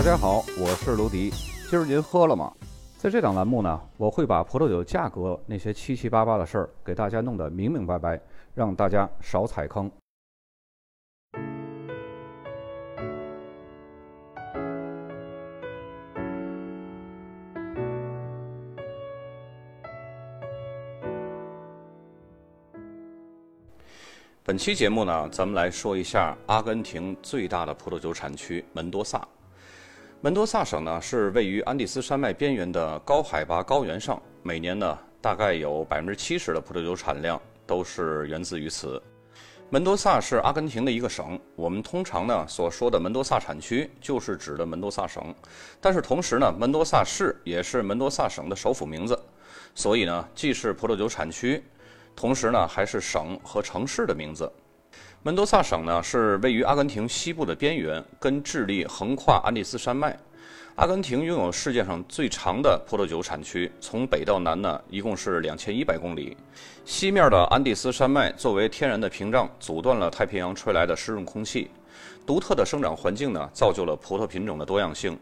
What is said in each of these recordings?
大家好，我是卢迪。今儿您喝了吗？在这档栏目呢，我会把葡萄酒价格那些七七八八的事儿给大家弄得明明白白，让大家少踩坑。本期节目呢，咱们来说一下阿根廷最大的葡萄酒产区门多萨。门多萨省呢是位于安第斯山脉边缘的高海拔高原上，每年呢大概有百分之七十的葡萄酒产量都是源自于此。门多萨是阿根廷的一个省，我们通常呢所说的门多萨产区就是指的门多萨省，但是同时呢门多萨市也是门多萨省的首府名字，所以呢既是葡萄酒产区。同时呢，还是省和城市的名字。门多萨省呢是位于阿根廷西部的边缘，跟智利横跨安第斯山脉。阿根廷拥有世界上最长的葡萄酒产区，从北到南呢一共是两千一百公里。西面的安第斯山脉作为天然的屏障，阻断了太平洋吹来的湿润空气。独特的生长环境呢，造就了葡萄品种的多样性。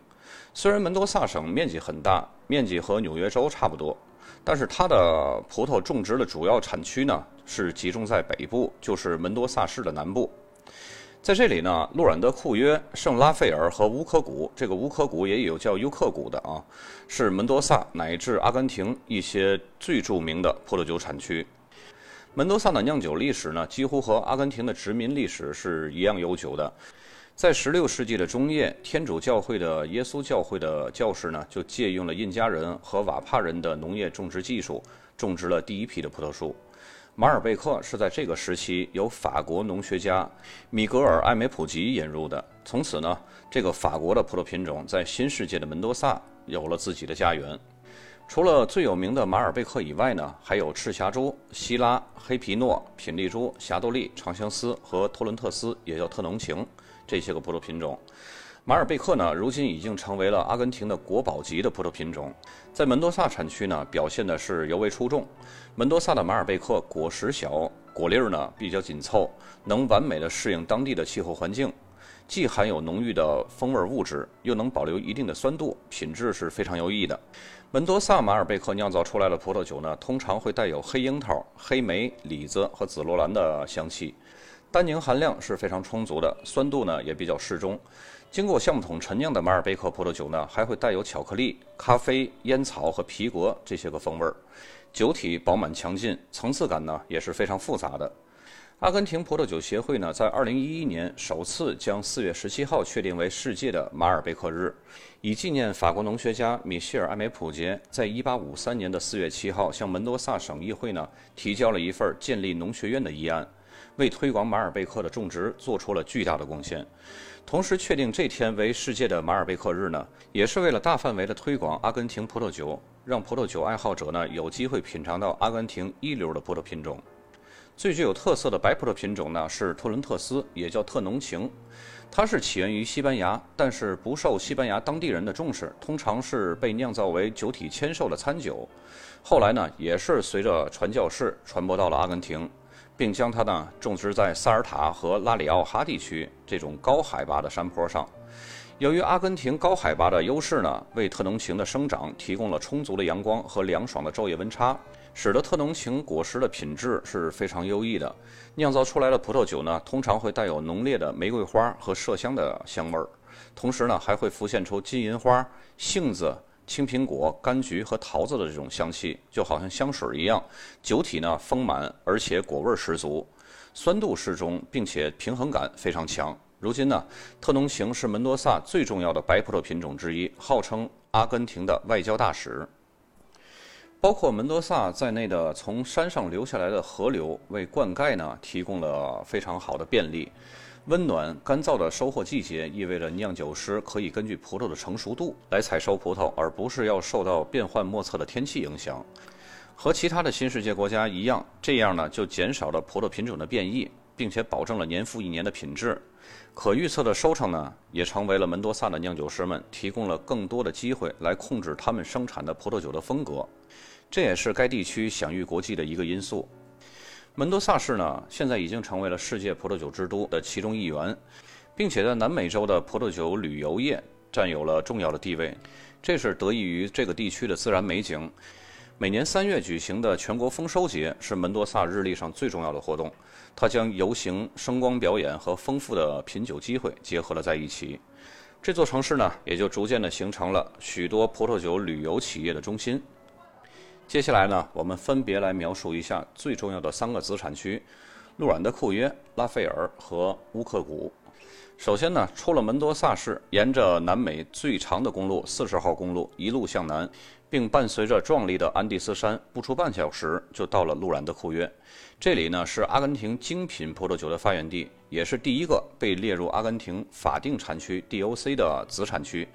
虽然门多萨省面积很大，面积和纽约州差不多。但是它的葡萄种植的主要产区呢，是集中在北部，就是门多萨市的南部。在这里呢，洛兰德库约、圣拉斐尔和乌科谷，这个乌科谷也有叫尤克谷的啊，是门多萨乃至阿根廷一些最著名的葡萄酒产区。门多萨的酿酒历史呢，几乎和阿根廷的殖民历史是一样悠久的。在16世纪的中叶，天主教会的耶稣教会的教士呢，就借用了印加人和瓦帕人的农业种植技术，种植了第一批的葡萄树。马尔贝克是在这个时期由法国农学家米格尔·艾梅普吉引入的。从此呢，这个法国的葡萄品种在新世界的门多萨有了自己的家园。除了最有名的马尔贝克以外呢，还有赤霞珠、希拉、黑皮诺、品丽珠、霞多丽、长相思和托伦特斯，也叫特浓情。这些个葡萄品种，马尔贝克呢，如今已经成为了阿根廷的国宝级的葡萄品种，在门多萨产区呢，表现的是尤为出众。门多萨的马尔贝克果实小，果粒儿呢比较紧凑，能完美的适应当地的气候环境，既含有浓郁的风味物质，又能保留一定的酸度，品质是非常优异的。门多萨马尔贝克酿造出来的葡萄酒呢，通常会带有黑樱桃、黑莓、李子和紫罗兰的香气。单宁含量是非常充足的，酸度呢也比较适中。经过橡木桶陈酿的马尔贝克葡萄酒呢，还会带有巧克力、咖啡、烟草和皮革这些个风味儿。酒体饱满强劲，层次感呢也是非常复杂的。阿根廷葡萄酒协会呢，在2011年首次将4月17号确定为世界的马尔贝克日，以纪念法国农学家米歇尔·艾梅普杰在1853年的4月7号向门多萨省议会呢提交了一份建立农学院的议案。为推广马尔贝克的种植做出了巨大的贡献，同时确定这天为世界的马尔贝克日呢，也是为了大范围的推广阿根廷葡萄酒，让葡萄酒爱好者呢有机会品尝到阿根廷一流的葡萄品种。最具有特色的白葡萄品种呢是托伦特斯，也叫特浓情，它是起源于西班牙，但是不受西班牙当地人的重视，通常是被酿造为酒体纤瘦的餐酒。后来呢，也是随着传教士传播到了阿根廷。并将它呢种植在萨尔塔和拉里奥哈地区这种高海拔的山坡上。由于阿根廷高海拔的优势呢，为特浓情的生长提供了充足的阳光和凉爽的昼夜温差，使得特浓情果实的品质是非常优异的。酿造出来的葡萄酒呢，通常会带有浓烈的玫瑰花和麝香的香味儿，同时呢，还会浮现出金银花、杏子。青苹果、柑橘和桃子的这种香气，就好像香水一样。酒体呢丰满，而且果味十足，酸度适中，并且平衡感非常强。如今呢，特浓型是门多萨最重要的白葡萄品种之一，号称阿根廷的外交大使。包括门多萨在内的从山上流下来的河流，为灌溉呢提供了非常好的便利。温暖干燥的收获季节意味着酿酒师可以根据葡萄的成熟度来采收葡萄，而不是要受到变幻莫测的天气影响。和其他的新世界国家一样，这样呢就减少了葡萄品种的变异，并且保证了年复一年的品质。可预测的收成呢，也成为了门多萨的酿酒师们提供了更多的机会来控制他们生产的葡萄酒的风格。这也是该地区享誉国际的一个因素。门多萨市呢，现在已经成为了世界葡萄酒之都的其中一员，并且在南美洲的葡萄酒旅游业占有了重要的地位。这是得益于这个地区的自然美景。每年三月举行的全国丰收节是门多萨日历上最重要的活动，它将游行、声光表演和丰富的品酒机会结合了在一起。这座城市呢，也就逐渐的形成了许多葡萄酒旅游企业的中心。接下来呢，我们分别来描述一下最重要的三个子产区：路软的库约、拉斐尔和乌克古。首先呢，出了门多萨市，沿着南美最长的公路四十号公路一路向南，并伴随着壮丽的安第斯山，不出半小时就到了路兰的库约。这里呢是阿根廷精品葡萄酒的发源地，也是第一个被列入阿根廷法定产区 DOC 的子产区。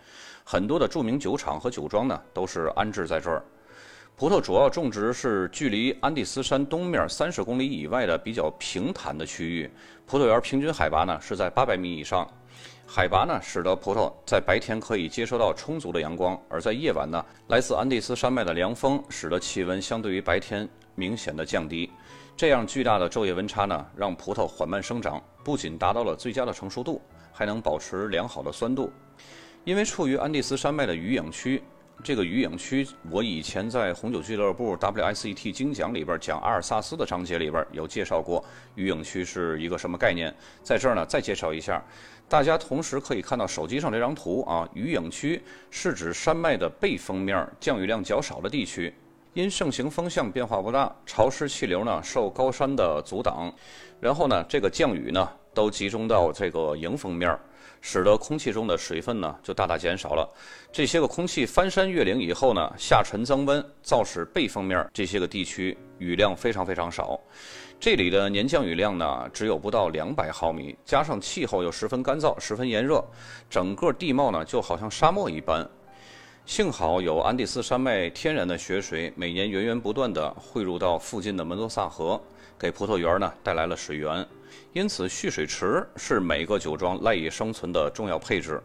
很多的著名酒厂和酒庄呢都是安置在这儿。葡萄主要种植是距离安第斯山东面三十公里以外的比较平坦的区域，葡萄园平均海拔呢是在八百米以上，海拔呢使得葡萄在白天可以接收到充足的阳光，而在夜晚呢，来自安第斯山脉的凉风使得气温相对于白天明显的降低，这样巨大的昼夜温差呢，让葡萄缓慢生长，不仅达到了最佳的成熟度，还能保持良好的酸度，因为处于安第斯山脉的余影区。这个余影区，我以前在红酒俱乐部 WSET 精讲里边讲阿尔萨斯的章节里边有介绍过，余影区是一个什么概念？在这儿呢，再介绍一下，大家同时可以看到手机上这张图啊，余影区是指山脉的背风面降雨量较少的地区，因盛行风向变化不大，潮湿气流呢受高山的阻挡，然后呢，这个降雨呢都集中到这个迎风面。使得空气中的水分呢就大大减少了。这些个空气翻山越岭以后呢，下沉增温，造使背风面这些个地区雨量非常非常少。这里的年降雨量呢只有不到两百毫米，加上气候又十分干燥、十分炎热，整个地貌呢就好像沙漠一般。幸好有安第斯山脉天然的雪水，每年源源不断地汇入到附近的门多萨河，给葡萄园呢带来了水源。因此，蓄水池是每个酒庄赖以生存的重要配置。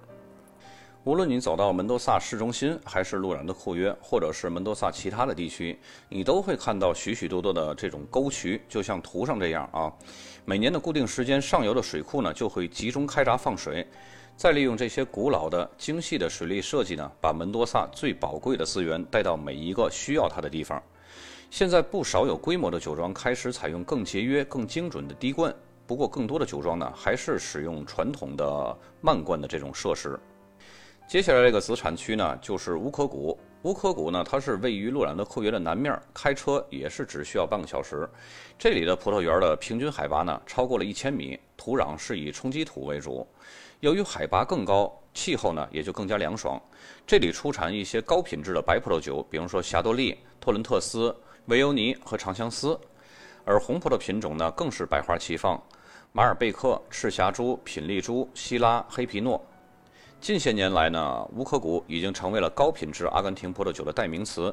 无论你走到门多萨市中心，还是路染的库约，或者是门多萨其他的地区，你都会看到许许多多的这种沟渠，就像图上这样啊。每年的固定时间，上游的水库呢就会集中开闸放水，再利用这些古老的、精细的水利设计呢，把门多萨最宝贵的资源带到每一个需要它的地方。现在不少有规模的酒庄开始采用更节约、更精准的滴灌。不过，更多的酒庄呢，还是使用传统的慢灌的这种设施。接下来这个子产区呢，就是乌科谷。乌科谷呢，它是位于洛兰德库约的南面，开车也是只需要半个小时。这里的葡萄园的平均海拔呢，超过了一千米，土壤是以冲积土为主。由于海拔更高，气候呢也就更加凉爽。这里出产一些高品质的白葡萄酒，比如说霞多丽、托伦特斯、维欧尼和长相思。而红葡萄品种呢，更是百花齐放。马尔贝克、赤霞珠、品丽珠、希拉、黑皮诺。近些年来呢，乌科谷已经成为了高品质阿根廷葡萄酒的代名词。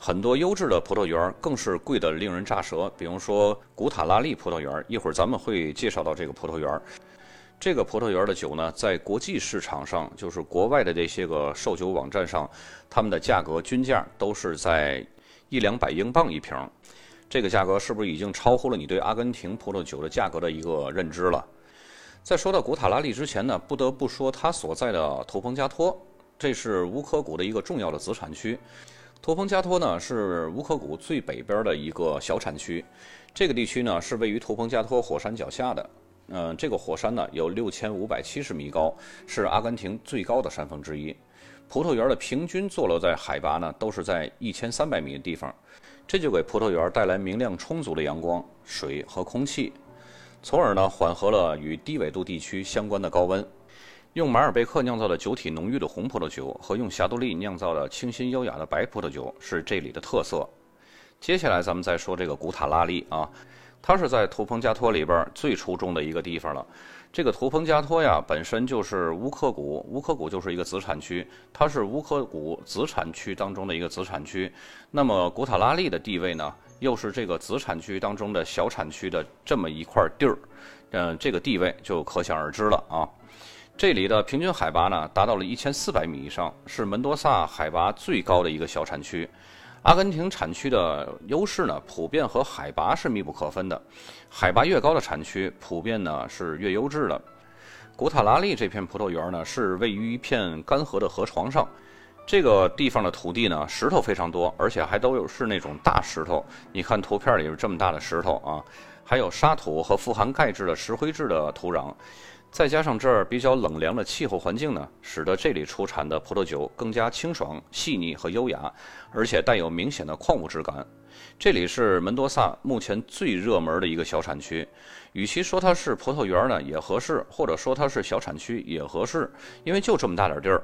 很多优质的葡萄园更是贵得令人咋舌。比如说古塔拉利葡萄园，一会儿咱们会介绍到这个葡萄园。这个葡萄园的酒呢，在国际市场上，就是国外的这些个售酒网站上，他们的价格均价都是在一两百英镑一瓶。这个价格是不是已经超乎了你对阿根廷葡萄酒的价格的一个认知了？在说到古塔拉利之前呢，不得不说它所在的图彭加托，这是乌科谷的一个重要的子产区。图彭加托呢是乌科谷最北边的一个小产区，这个地区呢是位于图彭加托火山脚下的。嗯，这个火山呢有六千五百七十米高，是阿根廷最高的山峰之一。葡萄园的平均坐落在海拔呢都是在一千三百米的地方。这就给葡萄园带来明亮充足的阳光、水和空气，从而呢缓和了与低纬度地区相关的高温。用马尔贝克酿造的酒体浓郁的红葡萄酒和用霞多丽酿造的清新优雅的白葡萄酒是这里的特色。接下来咱们再说这个古塔拉利啊，它是在图彭加托里边最出众的一个地方了。这个图彭加托呀，本身就是乌克谷，乌克谷就是一个子产区，它是乌克谷子产区当中的一个子产区。那么古塔拉利的地位呢，又是这个子产区当中的小产区的这么一块地儿，嗯，这个地位就可想而知了啊。这里的平均海拔呢，达到了一千四百米以上，是门多萨海拔最高的一个小产区。阿根廷产区的优势呢，普遍和海拔是密不可分的。海拔越高的产区，普遍呢是越优质的。古塔拉利这片葡萄园呢，是位于一片干涸的河床上。这个地方的土地呢，石头非常多，而且还都有是那种大石头。你看图片里是这么大的石头啊，还有沙土和富含钙质的石灰质的土壤，再加上这儿比较冷凉的气候环境呢，使得这里出产的葡萄酒更加清爽、细腻和优雅，而且带有明显的矿物质感。这里是门多萨目前最热门的一个小产区，与其说它是葡萄园呢也合适，或者说它是小产区也合适，因为就这么大点地儿。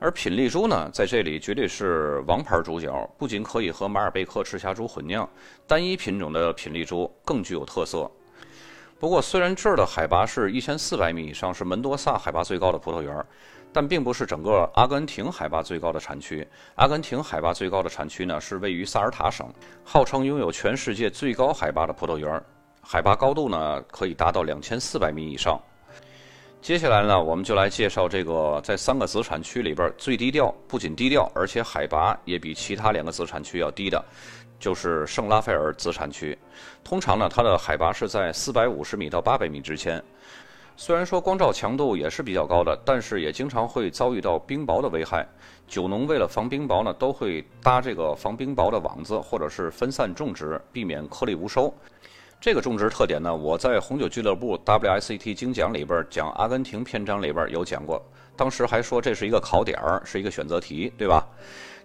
而品丽珠呢，在这里绝对是王牌主角，不仅可以和马尔贝克赤霞珠混酿，单一品种的品丽珠更具有特色。不过，虽然这儿的海拔是一千四百米以上，是门多萨海拔最高的葡萄园，但并不是整个阿根廷海拔最高的产区。阿根廷海拔最高的产区呢，是位于萨尔塔省，号称拥有全世界最高海拔的葡萄园，海拔高度呢可以达到两千四百米以上。接下来呢，我们就来介绍这个在三个子产区里边最低调，不仅低调，而且海拔也比其他两个子产区要低的，就是圣拉斐尔子产区。通常呢，它的海拔是在四百五十米到八百米之间。虽然说光照强度也是比较高的，但是也经常会遭遇到冰雹的危害。酒农为了防冰雹呢，都会搭这个防冰雹的网子，或者是分散种植，避免颗粒无收。这个种植特点呢，我在红酒俱乐部 WSET 精讲里边讲阿根廷篇章里边有讲过，当时还说这是一个考点儿，是一个选择题，对吧？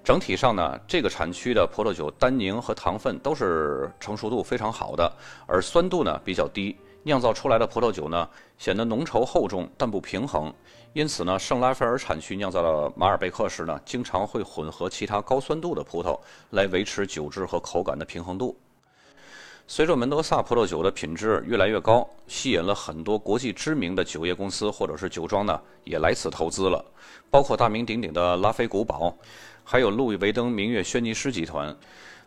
整体上呢，这个产区的葡萄酒单宁和糖分都是成熟度非常好的，而酸度呢比较低，酿造出来的葡萄酒呢显得浓稠厚重，但不平衡。因此呢，圣拉斐尔产区酿造的马尔贝克时呢，经常会混合其他高酸度的葡萄来维持酒质和口感的平衡度。随着门多萨葡萄酒的品质越来越高，吸引了很多国际知名的酒业公司或者是酒庄呢，也来此投资了，包括大名鼎鼎的拉菲古堡，还有路易威登明月轩尼诗集团。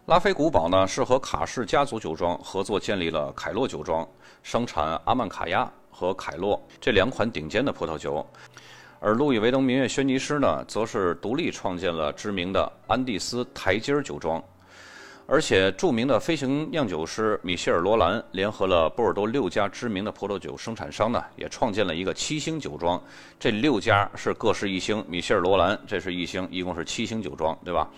拉菲古堡呢是和卡氏家族酒庄合作建立了凯洛酒庄，生产阿曼卡亚和凯洛这两款顶尖的葡萄酒，而路易威登明月轩尼诗呢，则是独立创建了知名的安第斯台阶酒庄。而且，著名的飞行酿酒师米歇尔·罗兰联合了波尔多六家知名的葡萄酒生产商呢，也创建了一个七星酒庄。这六家是各是一星，米歇尔·罗兰这是一星，一共是七星酒庄，对吧？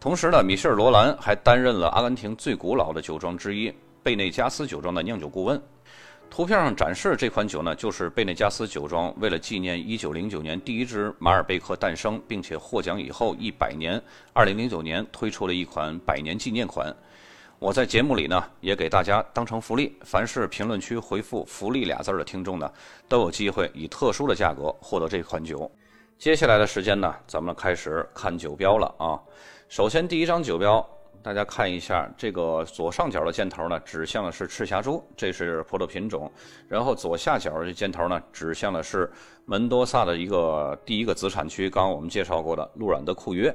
同时呢，米歇尔·罗兰还担任了阿根廷最古老的酒庄之一贝内加斯酒庄的酿酒顾问。图片上展示这款酒呢，就是贝内加斯酒庄为了纪念1909年第一支马尔贝克诞生并且获奖以后一百年，2009年推出了一款百年纪念款。我在节目里呢也给大家当成福利，凡是评论区回复“福利”俩字儿的听众呢，都有机会以特殊的价格获得这款酒。接下来的时间呢，咱们开始看酒标了啊。首先第一张酒标。大家看一下，这个左上角的箭头呢，指向的是赤霞珠，这是葡萄品种。然后左下角这箭头呢，指向的是门多萨的一个第一个子产区，刚刚我们介绍过的路软的库约。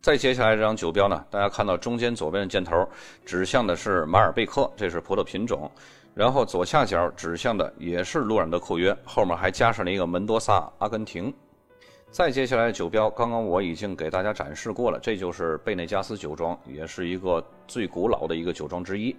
再接下来这张酒标呢，大家看到中间左边的箭头指向的是马尔贝克，这是葡萄品种。然后左下角指向的也是路软的库约，后面还加上了一个门多萨，阿根廷。再接下来的酒标，刚刚我已经给大家展示过了，这就是贝内加斯酒庄，也是一个最古老的一个酒庄之一。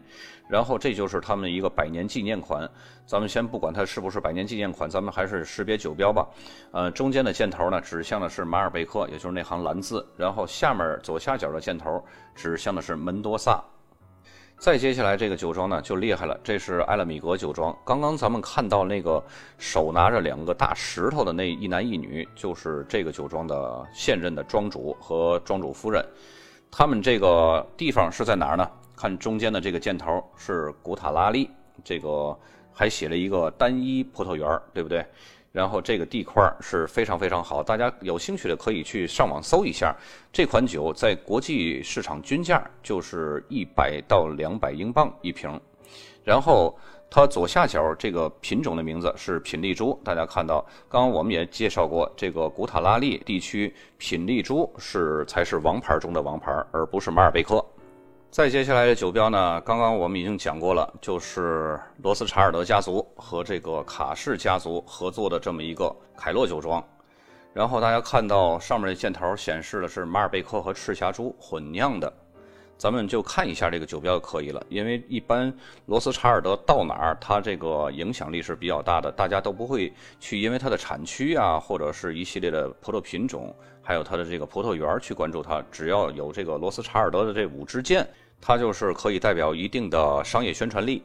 然后这就是他们一个百年纪念款，咱们先不管它是不是百年纪念款，咱们还是识别酒标吧。呃，中间的箭头呢指向的是马尔贝克，也就是那行蓝字，然后下面左下角的箭头指向的是门多萨。再接下来这个酒庄呢就厉害了，这是埃勒米格酒庄。刚刚咱们看到那个手拿着两个大石头的那一男一女，就是这个酒庄的现任的庄主和庄主夫人。他们这个地方是在哪儿呢？看中间的这个箭头是古塔拉利，这个还写了一个单一葡萄园，对不对？然后这个地块是非常非常好，大家有兴趣的可以去上网搜一下。这款酒在国际市场均价就是一百到两百英镑一瓶。然后它左下角这个品种的名字是品丽珠，大家看到，刚刚我们也介绍过，这个古塔拉利地区品丽珠是才是王牌中的王牌，而不是马尔贝克。再接下来的酒标呢？刚刚我们已经讲过了，就是罗斯查尔德家族和这个卡氏家族合作的这么一个凯洛酒庄。然后大家看到上面的箭头显示的是马尔贝克和赤霞珠混酿的。咱们就看一下这个酒标就可以了。因为一般罗斯查尔德到哪儿，它这个影响力是比较大的，大家都不会去因为它的产区啊，或者是一系列的葡萄品种，还有它的这个葡萄园去关注它。只要有这个罗斯查尔德的这五支箭，它就是可以代表一定的商业宣传力。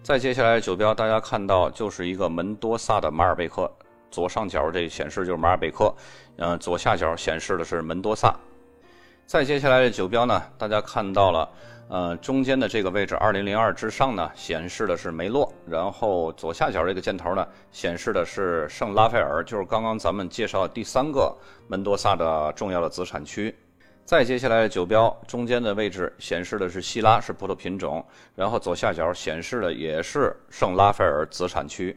再接下来酒标，大家看到就是一个门多萨的马尔贝克，左上角这显示就是马尔贝克，嗯，左下角显示的是门多萨。再接下来的酒标呢，大家看到了，呃，中间的这个位置二零零二之上呢，显示的是梅洛，然后左下角这个箭头呢，显示的是圣拉斐尔，就是刚刚咱们介绍的第三个门多萨的重要的子产区。再接下来的酒标中间的位置显示的是希拉，是葡萄品种，然后左下角显示的也是圣拉斐尔子产区。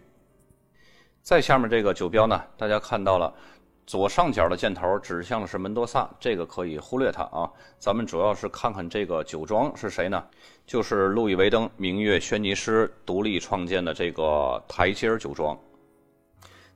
再下面这个酒标呢，大家看到了，左上角的箭头指向的是门多萨，这个可以忽略它啊。咱们主要是看看这个酒庄是谁呢？就是路易威登明月轩尼诗独立创建的这个台阶酒庄。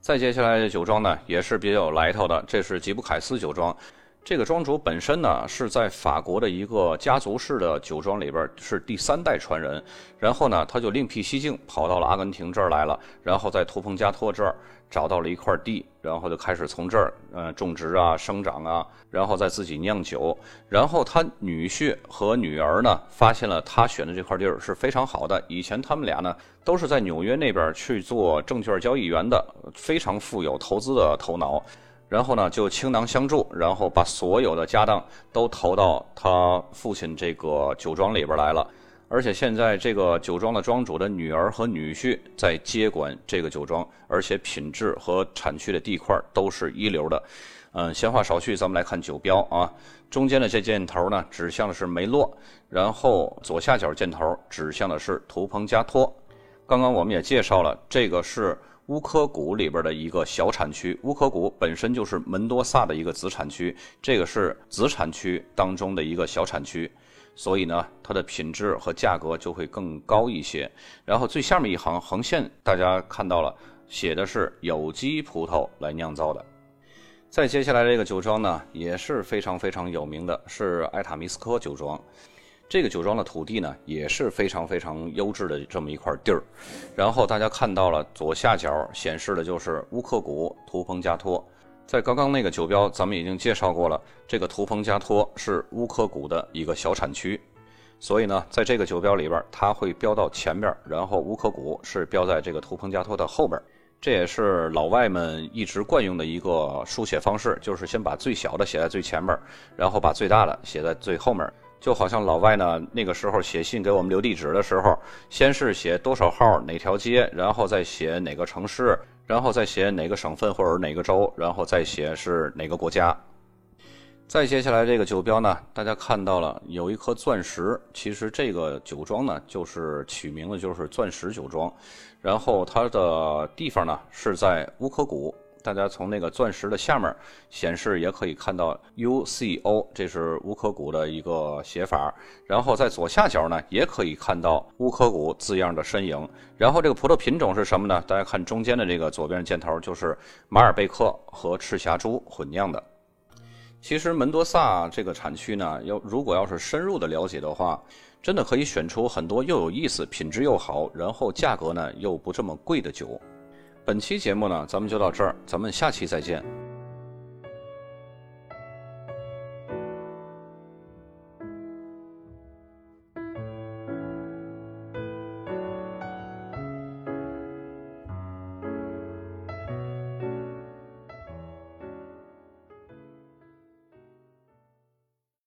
再接下来的酒庄呢，也是比较有来头的，这是吉布凯斯酒庄。这个庄主本身呢，是在法国的一个家族式的酒庄里边是第三代传人，然后呢，他就另辟蹊径，跑到了阿根廷这儿来了，然后在图蓬加托这儿找到了一块地，然后就开始从这儿呃种植啊、生长啊，然后再自己酿酒。然后他女婿和女儿呢，发现了他选的这块地儿是非常好的。以前他们俩呢，都是在纽约那边去做证券交易员的，非常富有投资的头脑。然后呢，就倾囊相助，然后把所有的家当都投到他父亲这个酒庄里边来了。而且现在这个酒庄的庄主的女儿和女婿在接管这个酒庄，而且品质和产区的地块都是一流的。嗯，闲话少叙，咱们来看酒标啊。中间的这箭头呢，指向的是梅洛，然后左下角箭头指向的是图彭加托。刚刚我们也介绍了，这个是。乌科谷里边的一个小产区，乌科谷本身就是门多萨的一个子产区，这个是子产区当中的一个小产区，所以呢，它的品质和价格就会更高一些。然后最下面一行横线，大家看到了，写的是有机葡萄来酿造的。再接下来这个酒庄呢，也是非常非常有名的，是埃塔米斯科酒庄。这个酒庄的土地呢，也是非常非常优质的这么一块地儿。然后大家看到了左下角显示的就是乌克谷图彭加托。在刚刚那个酒标，咱们已经介绍过了，这个图彭加托是乌克谷的一个小产区。所以呢，在这个酒标里边，它会标到前边，然后乌克谷是标在这个图彭加托的后边。这也是老外们一直惯用的一个书写方式，就是先把最小的写在最前面，然后把最大的写在最后面。就好像老外呢，那个时候写信给我们留地址的时候，先是写多少号哪条街，然后再写哪个城市，然后再写哪个省份或者哪个州，然后再写是哪个国家。再接下来这个酒标呢，大家看到了有一颗钻石，其实这个酒庄呢就是取名的就是钻石酒庄，然后它的地方呢是在乌科谷。大家从那个钻石的下面显示也可以看到 UCO，这是乌科谷的一个写法。然后在左下角呢，也可以看到乌科谷字样的身影。然后这个葡萄品种是什么呢？大家看中间的这个左边箭头，就是马尔贝克和赤霞珠混酿的。其实门多萨这个产区呢，要如果要是深入的了解的话，真的可以选出很多又有意思、品质又好，然后价格呢又不这么贵的酒。本期节目呢，咱们就到这儿，咱们下期再见。